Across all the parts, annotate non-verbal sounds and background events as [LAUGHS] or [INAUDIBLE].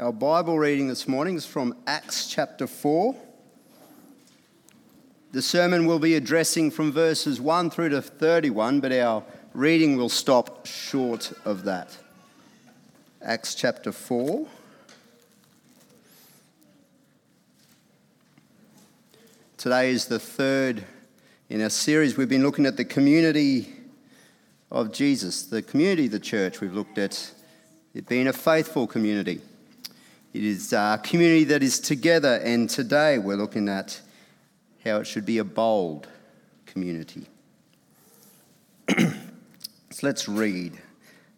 Our Bible reading this morning is from Acts chapter 4. The sermon will be addressing from verses 1 through to 31, but our reading will stop short of that. Acts chapter 4. Today is the third in our series. We've been looking at the community of Jesus, the community of the church. We've looked at it being a faithful community. It is a community that is together, and today we're looking at how it should be a bold community. [CLEARS THROAT] so let's read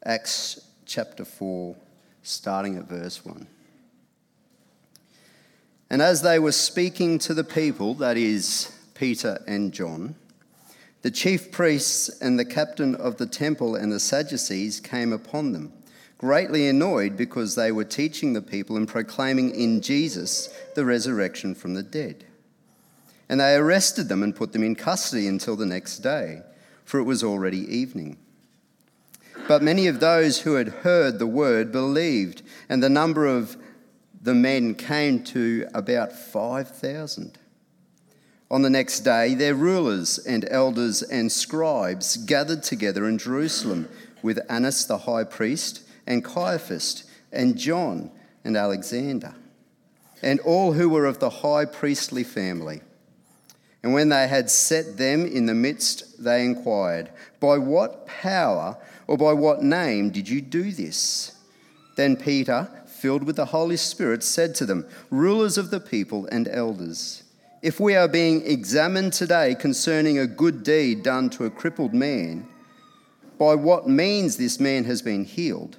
Acts chapter 4, starting at verse 1. And as they were speaking to the people, that is, Peter and John, the chief priests and the captain of the temple and the Sadducees came upon them greatly annoyed because they were teaching the people and proclaiming in Jesus the resurrection from the dead. And they arrested them and put them in custody until the next day, for it was already evening. But many of those who had heard the word believed, and the number of the men came to about 5,000. On the next day, their rulers and elders and scribes gathered together in Jerusalem with Annas the high priest and Caiaphas and John and Alexander, and all who were of the high priestly family. And when they had set them in the midst, they inquired, By what power or by what name did you do this? Then Peter, filled with the Holy Spirit, said to them, Rulers of the people and elders, if we are being examined today concerning a good deed done to a crippled man, by what means this man has been healed,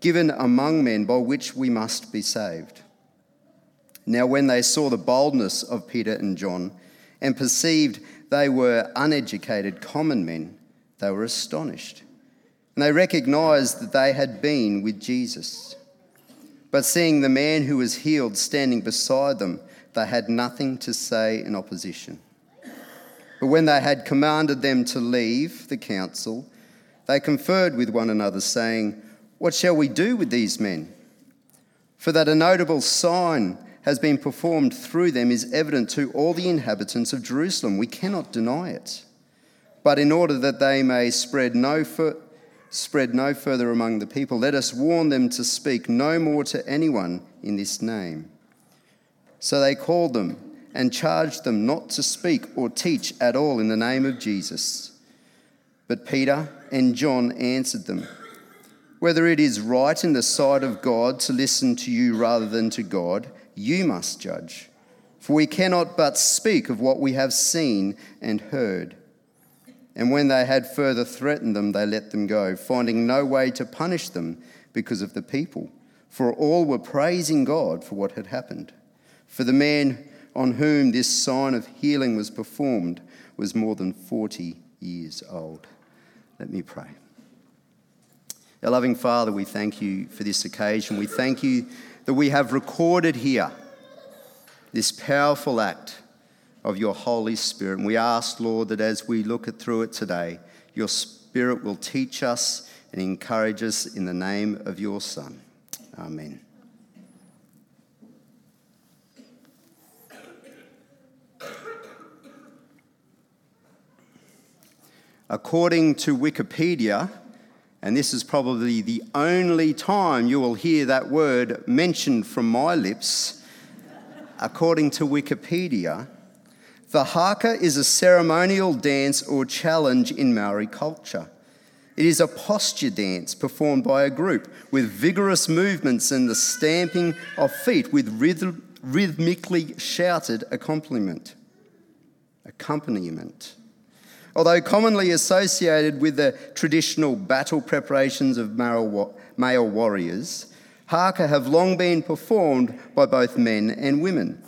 given among men by which we must be saved. Now, when they saw the boldness of Peter and John and perceived they were uneducated common men, they were astonished. And they recognized that they had been with Jesus. But seeing the man who was healed standing beside them, they had nothing to say in opposition. But when they had commanded them to leave the council, they conferred with one another, saying, what shall we do with these men? For that a notable sign has been performed through them is evident to all the inhabitants of Jerusalem. We cannot deny it. But in order that they may spread no, spread no further among the people, let us warn them to speak no more to anyone in this name. So they called them and charged them not to speak or teach at all in the name of Jesus. But Peter and John answered them whether it is right in the sight of God to listen to you rather than to God, you must judge. For we cannot but speak of what we have seen and heard. And when they had further threatened them, they let them go, finding no way to punish them because of the people. For all were praising God for what had happened. For the man on whom this sign of healing was performed was more than 40 years old. Let me pray. Our loving Father, we thank you for this occasion. We thank you that we have recorded here this powerful act of your Holy Spirit. And we ask, Lord, that as we look through it today, your Spirit will teach us and encourage us in the name of your Son. Amen. According to Wikipedia, and this is probably the only time you will hear that word mentioned from my lips. According to Wikipedia, the haka is a ceremonial dance or challenge in Maori culture. It is a posture dance performed by a group with vigorous movements and the stamping of feet with rhythmically shouted accompaniment. Accompaniment. Although commonly associated with the traditional battle preparations of male warriors, Haka have long been performed by both men and women,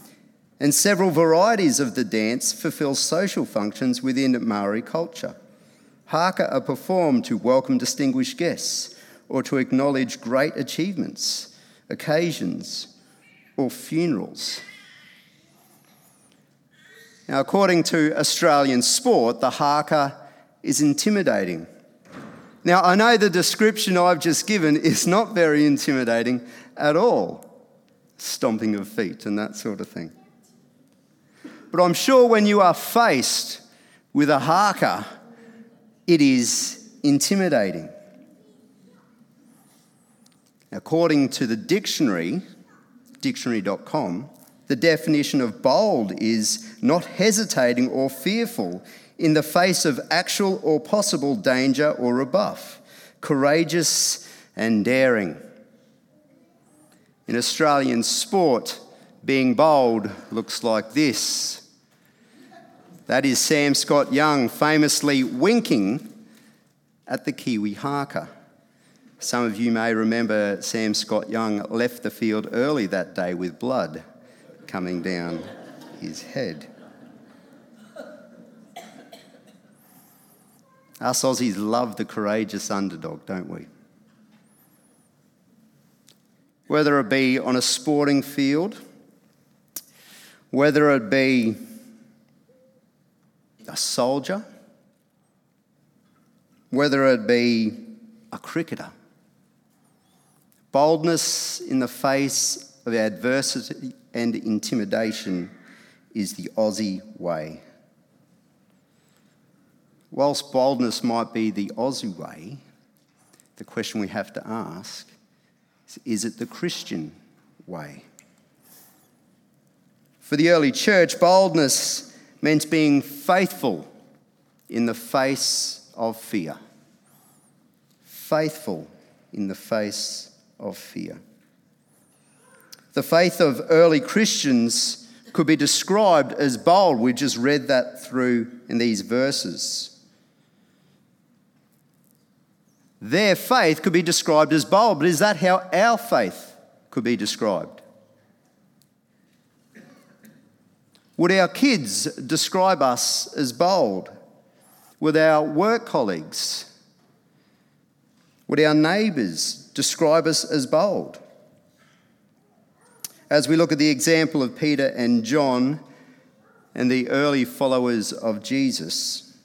and several varieties of the dance fulfill social functions within Maori culture. Haka are performed to welcome distinguished guests or to acknowledge great achievements, occasions, or funerals. Now, according to Australian sport, the haka is intimidating. Now, I know the description I've just given is not very intimidating at all stomping of feet and that sort of thing. But I'm sure when you are faced with a haka, it is intimidating. According to the dictionary, dictionary.com, the definition of bold is not hesitating or fearful in the face of actual or possible danger or rebuff, courageous and daring. In Australian sport, being bold looks like this. That is Sam Scott Young famously winking at the Kiwi haka. Some of you may remember Sam Scott Young left the field early that day with blood coming down his head. Us Aussies love the courageous underdog, don't we? Whether it be on a sporting field, whether it be a soldier, whether it be a cricketer. Boldness in the face of adversity and intimidation is the Aussie way. Whilst boldness might be the Aussie way, the question we have to ask is is it the Christian way? For the early church, boldness meant being faithful in the face of fear. Faithful in the face of fear. The faith of early Christians could be described as bold. We just read that through in these verses. Their faith could be described as bold, but is that how our faith could be described? Would our kids describe us as bold? Would our work colleagues? Would our neighbours describe us as bold? As we look at the example of Peter and John and the early followers of Jesus,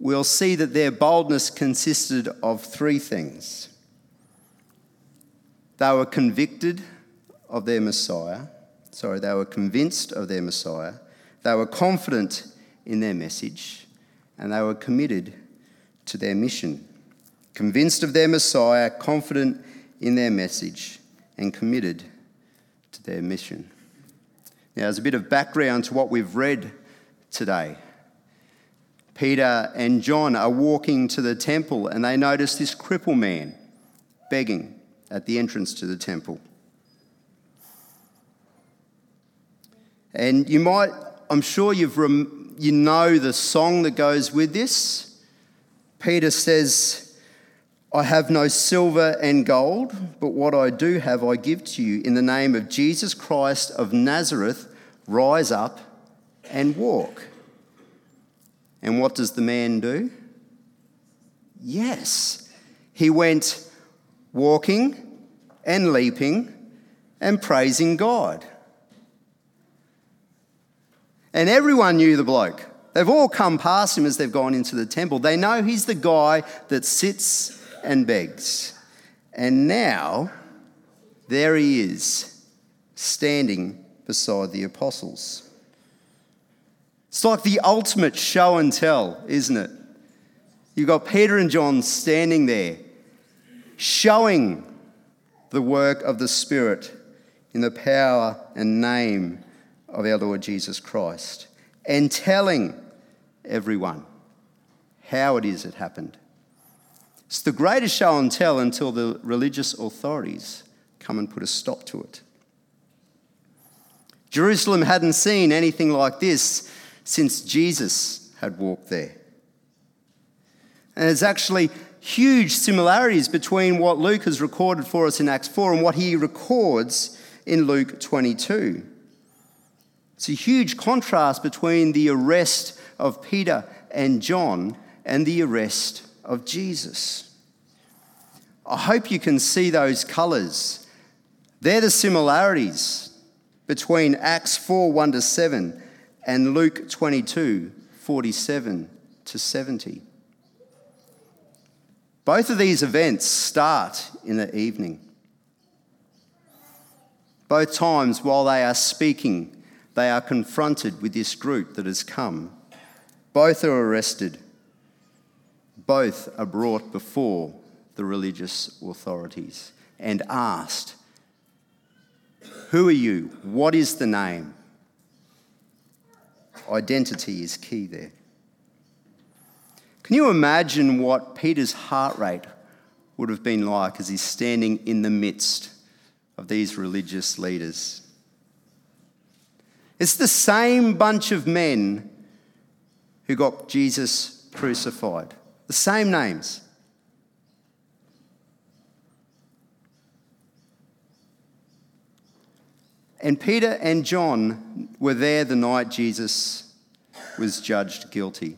we'll see that their boldness consisted of three things. They were convicted of their Messiah, sorry, they were convinced of their Messiah, they were confident in their message, and they were committed to their mission. Convinced of their Messiah, confident in their message, and committed to their mission. Now, as a bit of background to what we've read today, Peter and John are walking to the temple and they notice this cripple man begging at the entrance to the temple. And you might, I'm sure you've rem, you know the song that goes with this. Peter says, I have no silver and gold, but what I do have I give to you. In the name of Jesus Christ of Nazareth, rise up and walk. And what does the man do? Yes, he went walking and leaping and praising God. And everyone knew the bloke. They've all come past him as they've gone into the temple. They know he's the guy that sits and begs. And now, there he is, standing beside the apostles. It's like the ultimate show and tell, isn't it? You've got Peter and John standing there, showing the work of the Spirit in the power and name of our Lord Jesus Christ, and telling everyone how it is it happened. It's the greatest show and tell until the religious authorities come and put a stop to it. Jerusalem hadn't seen anything like this since Jesus had walked there. And there's actually huge similarities between what Luke has recorded for us in Acts 4 and what he records in Luke 22. It's a huge contrast between the arrest of Peter and John and the arrest of Jesus. I hope you can see those colours. They're the similarities between Acts 4 1 to 7 and Luke 22 47 to 70. Both of these events start in the evening. Both times, while they are speaking, they are confronted with this group that has come. Both are arrested. Both are brought before the religious authorities and asked, Who are you? What is the name? Identity is key there. Can you imagine what Peter's heart rate would have been like as he's standing in the midst of these religious leaders? It's the same bunch of men who got Jesus crucified, the same names. And Peter and John were there the night Jesus was judged guilty.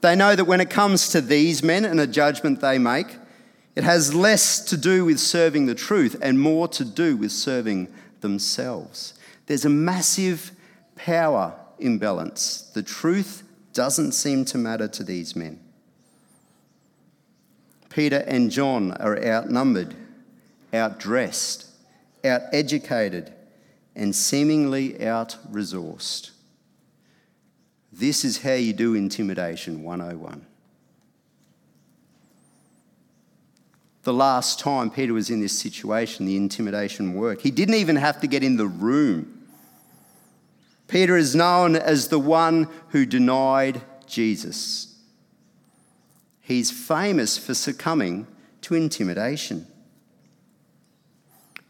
They know that when it comes to these men and a judgment they make, it has less to do with serving the truth and more to do with serving themselves. There's a massive power imbalance. The truth doesn't seem to matter to these men. Peter and John are outnumbered, outdressed, outeducated, and seemingly out resourced. This is how you do intimidation 101. The last time Peter was in this situation, the intimidation worked. He didn't even have to get in the room. Peter is known as the one who denied Jesus. He's famous for succumbing to intimidation.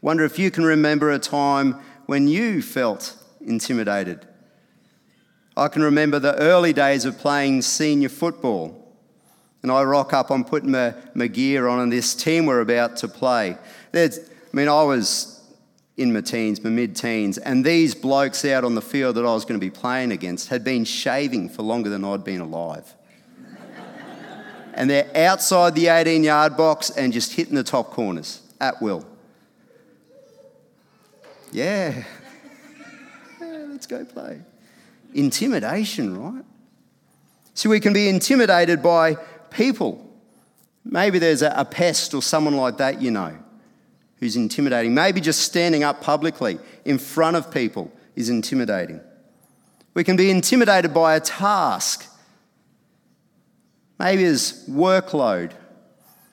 Wonder if you can remember a time when you felt intimidated I can remember the early days of playing senior football. And I rock up, I'm putting my, my gear on, and this team we're about to play. There's, I mean, I was in my teens, my mid teens, and these blokes out on the field that I was going to be playing against had been shaving for longer than I'd been alive. And they're outside the 18 yard box and just hitting the top corners at will. Yeah. yeah let's go play intimidation, right? So we can be intimidated by people. Maybe there's a, a pest or someone like that you know who's intimidating. Maybe just standing up publicly in front of people is intimidating. We can be intimidated by a task. Maybe there's workload.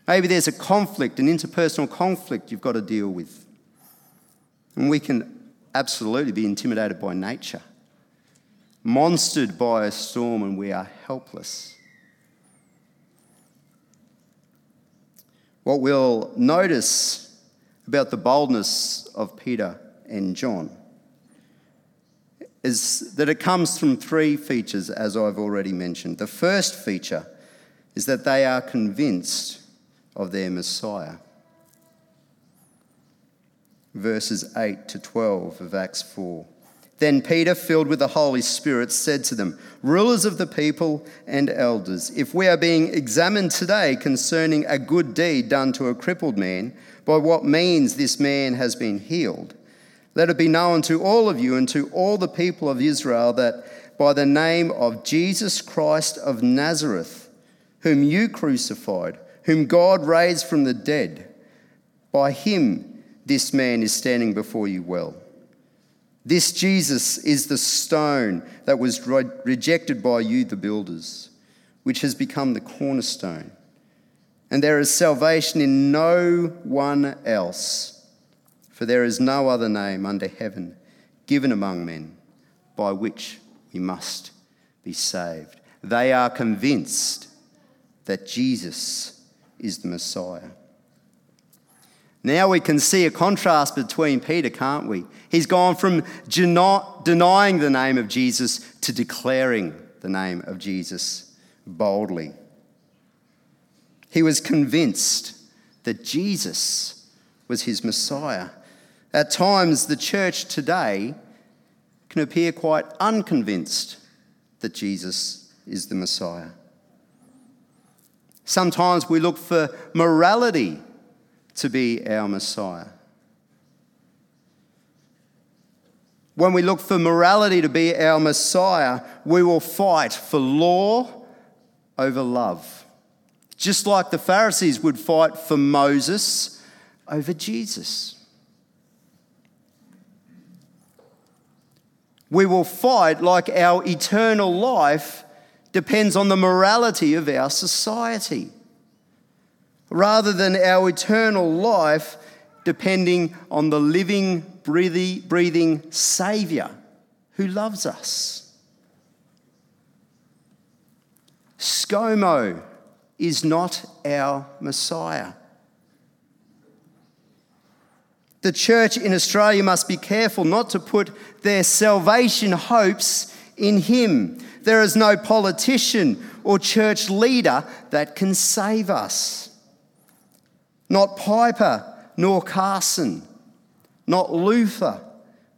Maybe there's a conflict, an interpersonal conflict you've got to deal with. And we can absolutely be intimidated by nature monstered by a storm, and we are helpless. What we'll notice about the boldness of Peter and John is that it comes from three features, as I've already mentioned. The first feature is that they are convinced of their Messiah. Verses 8 to 12 of Acts 4. Then Peter, filled with the Holy Spirit, said to them, Rulers of the people and elders, if we are being examined today concerning a good deed done to a crippled man, by what means this man has been healed, let it be known to all of you and to all the people of Israel that by the name of Jesus Christ of Nazareth, whom you crucified, whom God raised from the dead, by him this man is standing before you well. This Jesus is the stone that was re- rejected by you, the builders, which has become the cornerstone. And there is salvation in no one else, for there is no other name under heaven given among men by which we must be saved. They are convinced that Jesus is the Messiah. Now we can see a contrast between Peter, can't we? He's gone from denying the name of Jesus to declaring the name of Jesus boldly. He was convinced that Jesus was his Messiah. At times, the church today can appear quite unconvinced that Jesus is the Messiah. Sometimes we look for morality to be our Messiah. When we look for morality to be our Messiah, we will fight for law over love. Just like the Pharisees would fight for Moses over Jesus. We will fight like our eternal life depends on the morality of our society, rather than our eternal life depending on the living, breathing Saviour who loves us. ScoMo is not our Messiah. The church in Australia must be careful not to put their salvation hopes in Him. There is no politician or church leader that can save us. Not Piper nor Carson, not Luther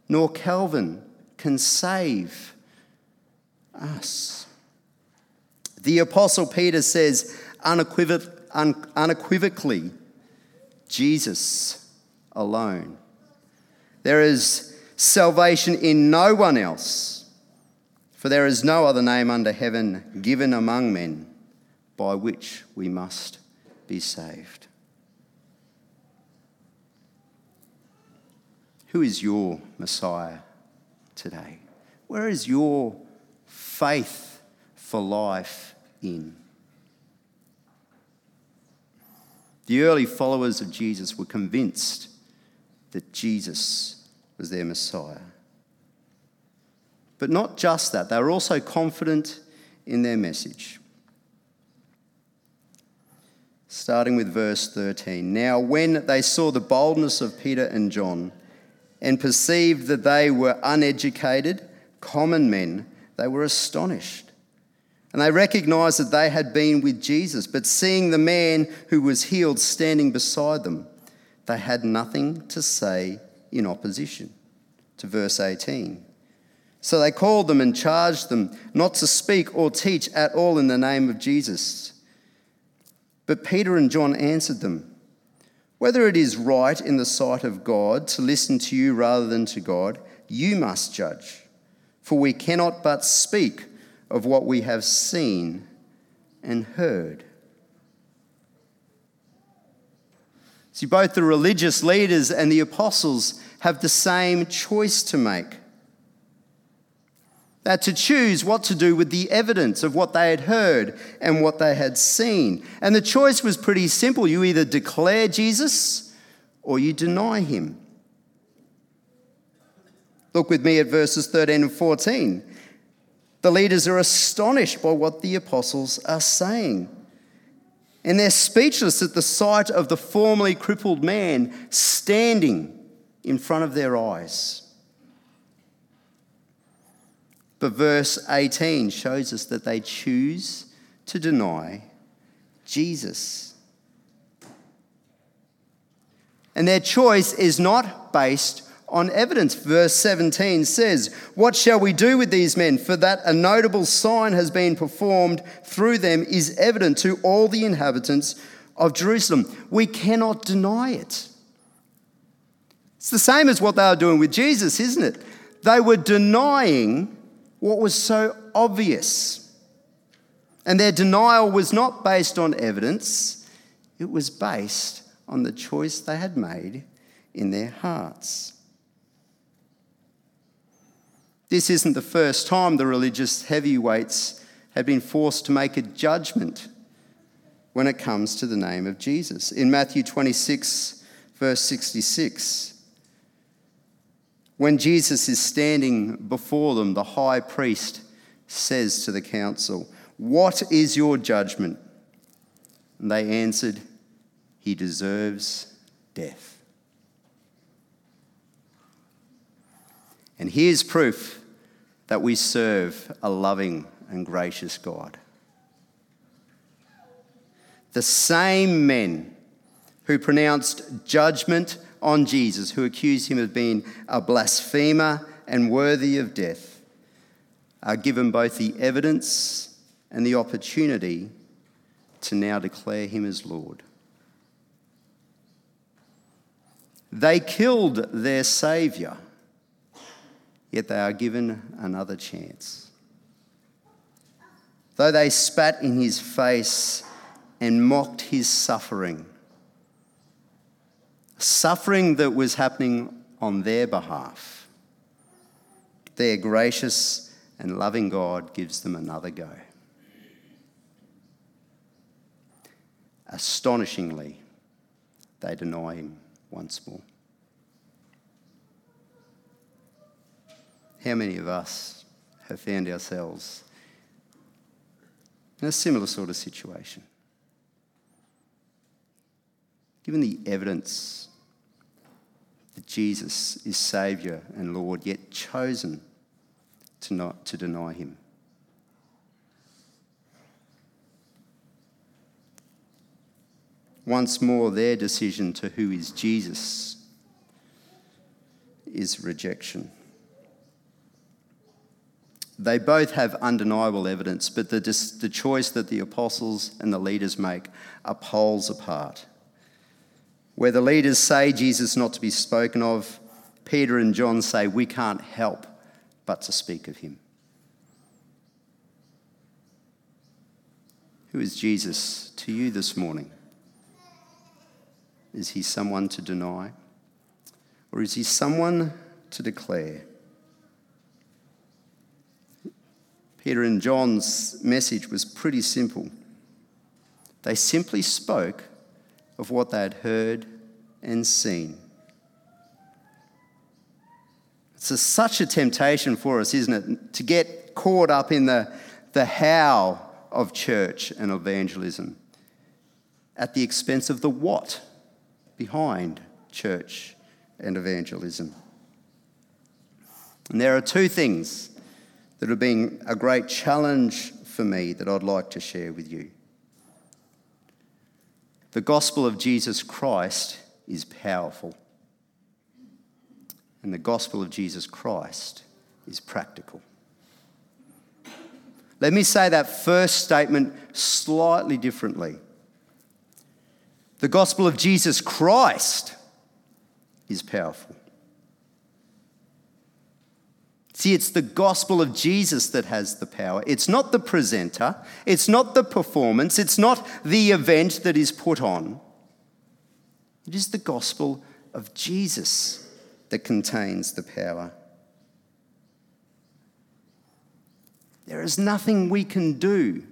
nor Calvin can save us. The Apostle Peter says unequivocally, Jesus alone. There is salvation in no one else, for there is no other name under heaven given among men by which we must be saved. Who is your Messiah today? Where is your faith for life in? The early followers of Jesus were convinced that Jesus was their Messiah. But not just that, they were also confident in their message. Starting with verse 13. Now, when they saw the boldness of Peter and John and perceived that they were uneducated, common men, they were astonished. And they recognized that they had been with Jesus, but seeing the man who was healed standing beside them, they had nothing to say in opposition. To verse 18. So they called them and charged them not to speak or teach at all in the name of Jesus. But Peter and John answered them Whether it is right in the sight of God to listen to you rather than to God, you must judge. For we cannot but speak of what we have seen and heard. See, both the religious leaders and the apostles have the same choice to make. To choose what to do with the evidence of what they had heard and what they had seen. And the choice was pretty simple. You either declare Jesus or you deny him. Look with me at verses 13 and 14. The leaders are astonished by what the apostles are saying. And they're speechless at the sight of the formerly crippled man standing in front of their eyes. But verse 18 shows us that they choose to deny Jesus. And their choice is not based on evidence. Verse 17 says, What shall we do with these men? For that a notable sign has been performed through them is evident to all the inhabitants of Jerusalem. We cannot deny it. It's the same as what they were doing with Jesus, isn't it? They were denying what was so obvious. And their denial was not based on evidence, it was based on the choice they had made in their hearts. This isn't the first time the religious heavyweights have been forced to make a judgment when it comes to the name of Jesus. In Matthew 26, verse 66, when Jesus is standing before them, the high priest says to the council, What is your judgment? And they answered, He deserves death. And here's proof that we serve a loving and gracious God. The same men who pronounced judgment on Jesus, who accused him of being a blasphemer and worthy of death, are given both the evidence and the opportunity to now declare him as Lord. They killed their Saviour, yet they are given another chance. Though they spat in his face and mocked his suffering, suffering that was happening on their behalf, their gracious and loving God gives them another go. Astonishingly, they deny him once more. How many of us have found ourselves in a similar sort of situation? Given the evidence that Jesus is Saviour and Lord, yet chosen to not to deny him. Once more, their decision to who is Jesus is rejection. They both have undeniable evidence, but the, the choice that the apostles and the leaders make are poles apart. Where the leaders say Jesus not to be spoken of, Peter and John say we can't help but to speak of him. Who is Jesus to you this morning? Is he someone to deny? Or is he someone to declare? Peter and John's message was pretty simple. They simply spoke of what they had heard and seen. It's such a temptation for us, isn't it, to get caught up in the, the how of church and evangelism at the expense of the what behind church and evangelism. And there are two things that have been a great challenge for me that I'd like to share with you. The gospel of Jesus Christ is powerful, and the gospel of Jesus Christ is practical. Let me say that first statement slightly differently. The gospel of Jesus Christ is powerful. See, it's the gospel of Jesus that has the power. It's not the presenter, it's not the performance, it's not the event that is put on. It is the gospel of Jesus that contains the power. There is nothing we can do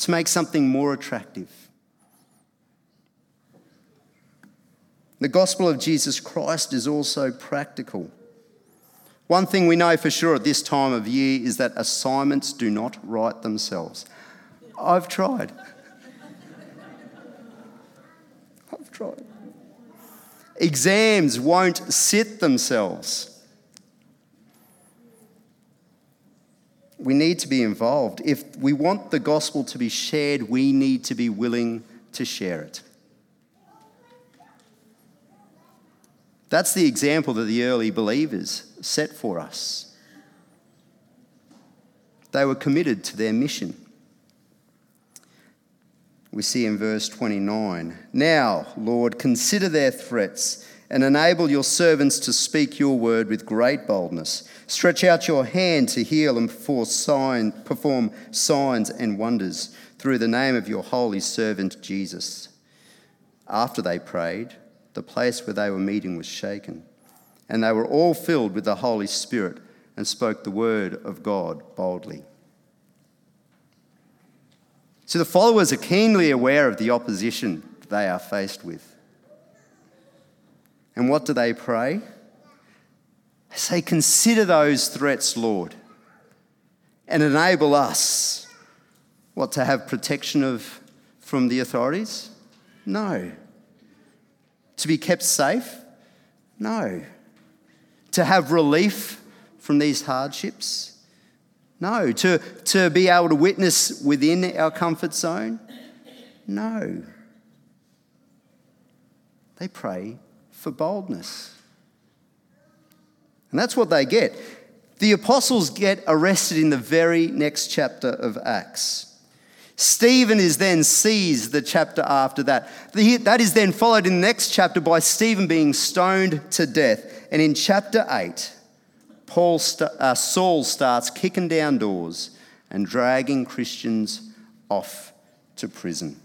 to make something more attractive. The gospel of Jesus Christ is also practical. One thing we know for sure at this time of year is that assignments do not write themselves. I've tried. [LAUGHS] I've tried. Exams won't sit themselves. We need to be involved. If we want the gospel to be shared, we need to be willing to share it. That's the example that the early believers set for us. They were committed to their mission. We see in verse 29 Now, Lord, consider their threats and enable your servants to speak your word with great boldness. Stretch out your hand to heal and perform signs and wonders through the name of your holy servant Jesus. After they prayed, the place where they were meeting was shaken, and they were all filled with the Holy Spirit and spoke the word of God boldly. So the followers are keenly aware of the opposition they are faced with. And what do they pray? They say, Consider those threats, Lord, and enable us what to have protection of from the authorities? No. To be kept safe? No. To have relief from these hardships? No. To, to be able to witness within our comfort zone? No. They pray for boldness. And that's what they get. The apostles get arrested in the very next chapter of Acts. Stephen is then seized the chapter after that. That is then followed in the next chapter by Stephen being stoned to death. And in chapter 8, Paul, uh, Saul starts kicking down doors and dragging Christians off to prison.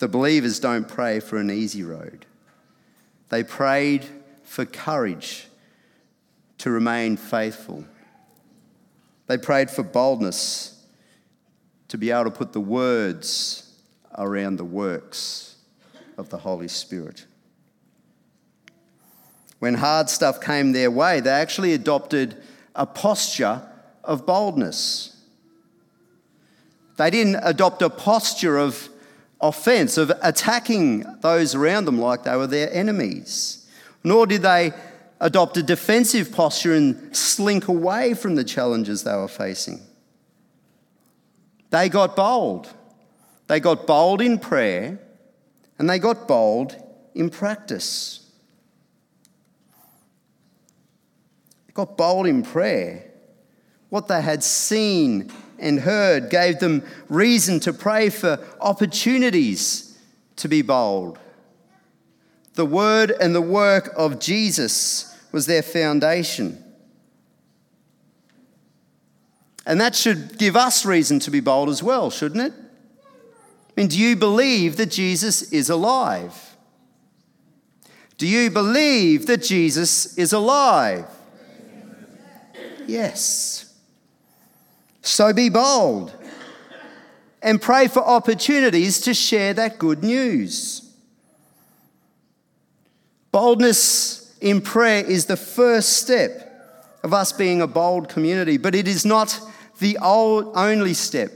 The believers don't pray for an easy road. They prayed for courage to remain faithful. They prayed for boldness to be able to put the words around the works of the Holy Spirit. When hard stuff came their way, they actually adopted a posture of boldness. They didn't adopt a posture of offense, of attacking those around them like they were their enemies, nor did they adopt a defensive posture and slink away from the challenges they were facing. They got bold. They got bold in prayer and they got bold in practice. They got bold in prayer. What they had seen and heard gave them reason to pray for opportunities to be bold. The word and the work of Jesus was their foundation. And that should give us reason to be bold as well, shouldn't it? Do you believe that Jesus is alive? Do you believe that Jesus is alive? Yes. So be bold and pray for opportunities to share that good news. Boldness in prayer is the first step of us being a bold community, but it is not the only step.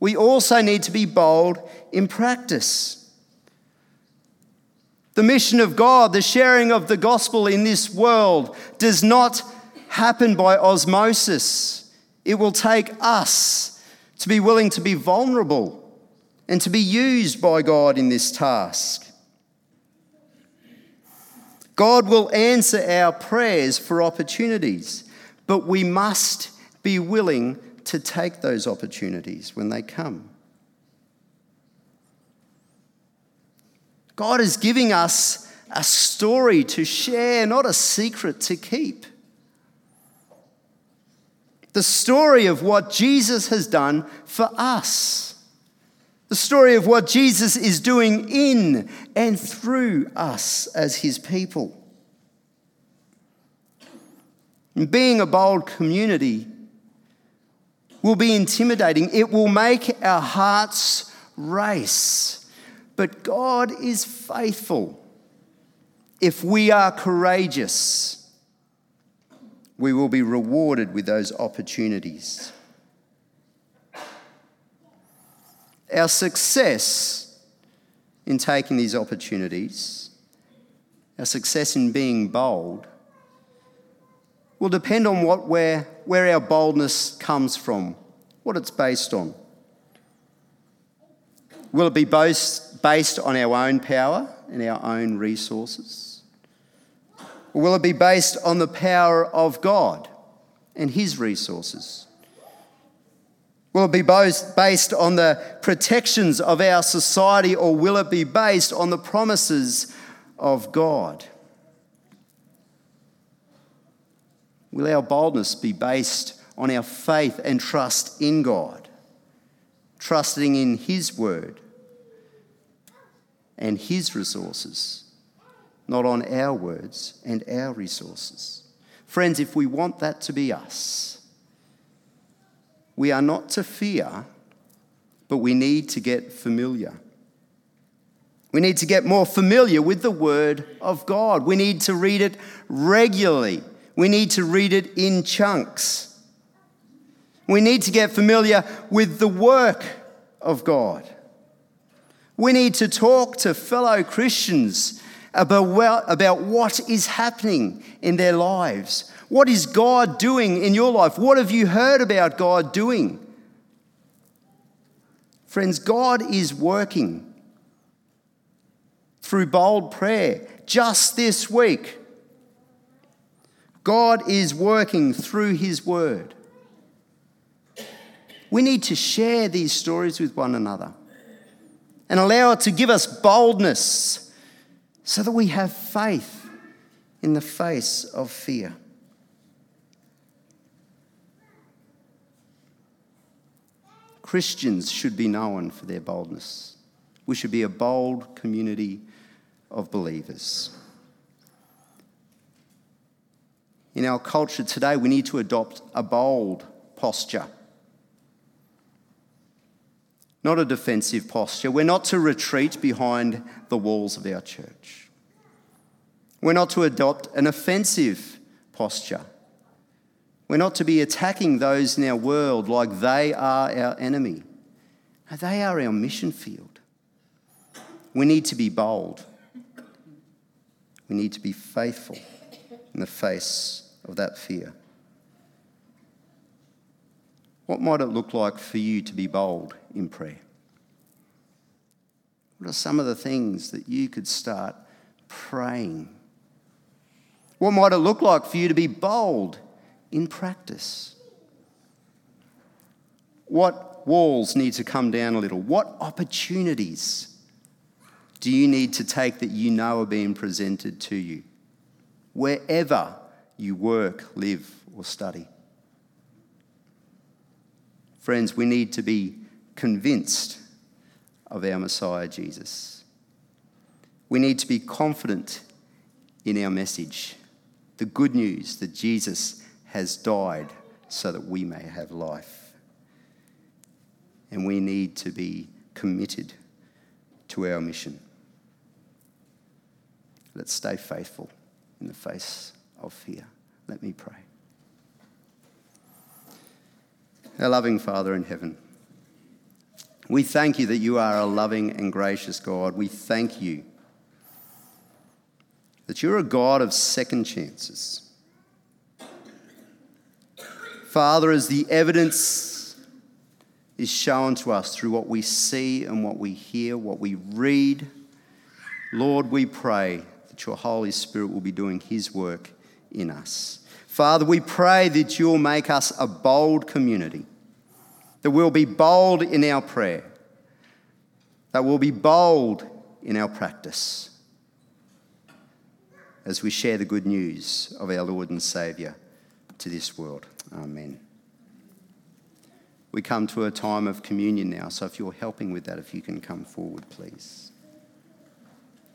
We also need to be bold in practice. The mission of God, the sharing of the gospel in this world, does not happen by osmosis. It will take us to be willing to be vulnerable and to be used by God in this task. God will answer our prayers for opportunities, but we must be willing to take those opportunities when they come. God is giving us a story to share, not a secret to keep. The story of what Jesus has done for us. The story of what Jesus is doing in and through us as his people. And being a bold community will be intimidating. It will make our hearts race. But God is faithful. If we are courageous, we will be rewarded with those opportunities. Our success in taking these opportunities, our success in being bold, will depend on what where, where our boldness comes from, what it's based on. Will it be both based on our own power and our own resources? Or will it be based on the power of God and His resources? Will it be based on the protections of our society or will it be based on the promises of God? Will our boldness be based on our faith and trust in God, trusting in His word and His resources, not on our words and our resources? Friends, if we want that to be us, we are not to fear, but we need to get familiar. We need to get more familiar with the Word of God. We need to read it regularly. We need to read it in chunks. We need to get familiar with the work of God. We need to talk to fellow Christians about, about what is happening in their lives. What is God doing in your life? What have you heard about God doing? Friends, God is working through bold prayer just this week. God is working through His Word. We need to share these stories with one another and allow it to give us boldness so that we have faith in the face of fear. Christians should be known for their boldness. We should be a bold community of believers. In our culture today, we need to adopt a bold posture, not a defensive posture. We're not to retreat behind the walls of our church. We're not to adopt an offensive posture. We're not to be attacking those in our world like they are our enemy. They are our mission field. We need to be bold. We need to be faithful in the face of that fear. What might it look like for you to be bold in prayer? What are some of the things that you could start praying? What might it look like for you to be bold in practice? What walls need to come down a little? What opportunities do you need to take that you know are being presented to you? Wherever you work, live, or study. Friends, we need to be convinced of our Messiah Jesus. We need to be confident in our message the good news that Jesus has died so that we may have life. And we need to be committed to our mission. Let's stay faithful in the face of fear. Let me pray. Our loving Father in heaven, we thank you that you are a loving and gracious God. We thank you that you're a God of second chances. Father, as the evidence is shown to us through what we see and what we hear, what we read, Lord, we pray that your Holy Spirit will be doing his work in us. Father, we pray that you'll make us a bold community, that we'll be bold in our prayer, that we'll be bold in our practice as we share the good news of our Lord and Saviour to this world. Amen. We come to a time of communion now, so if you're helping with that, if you can come forward, please.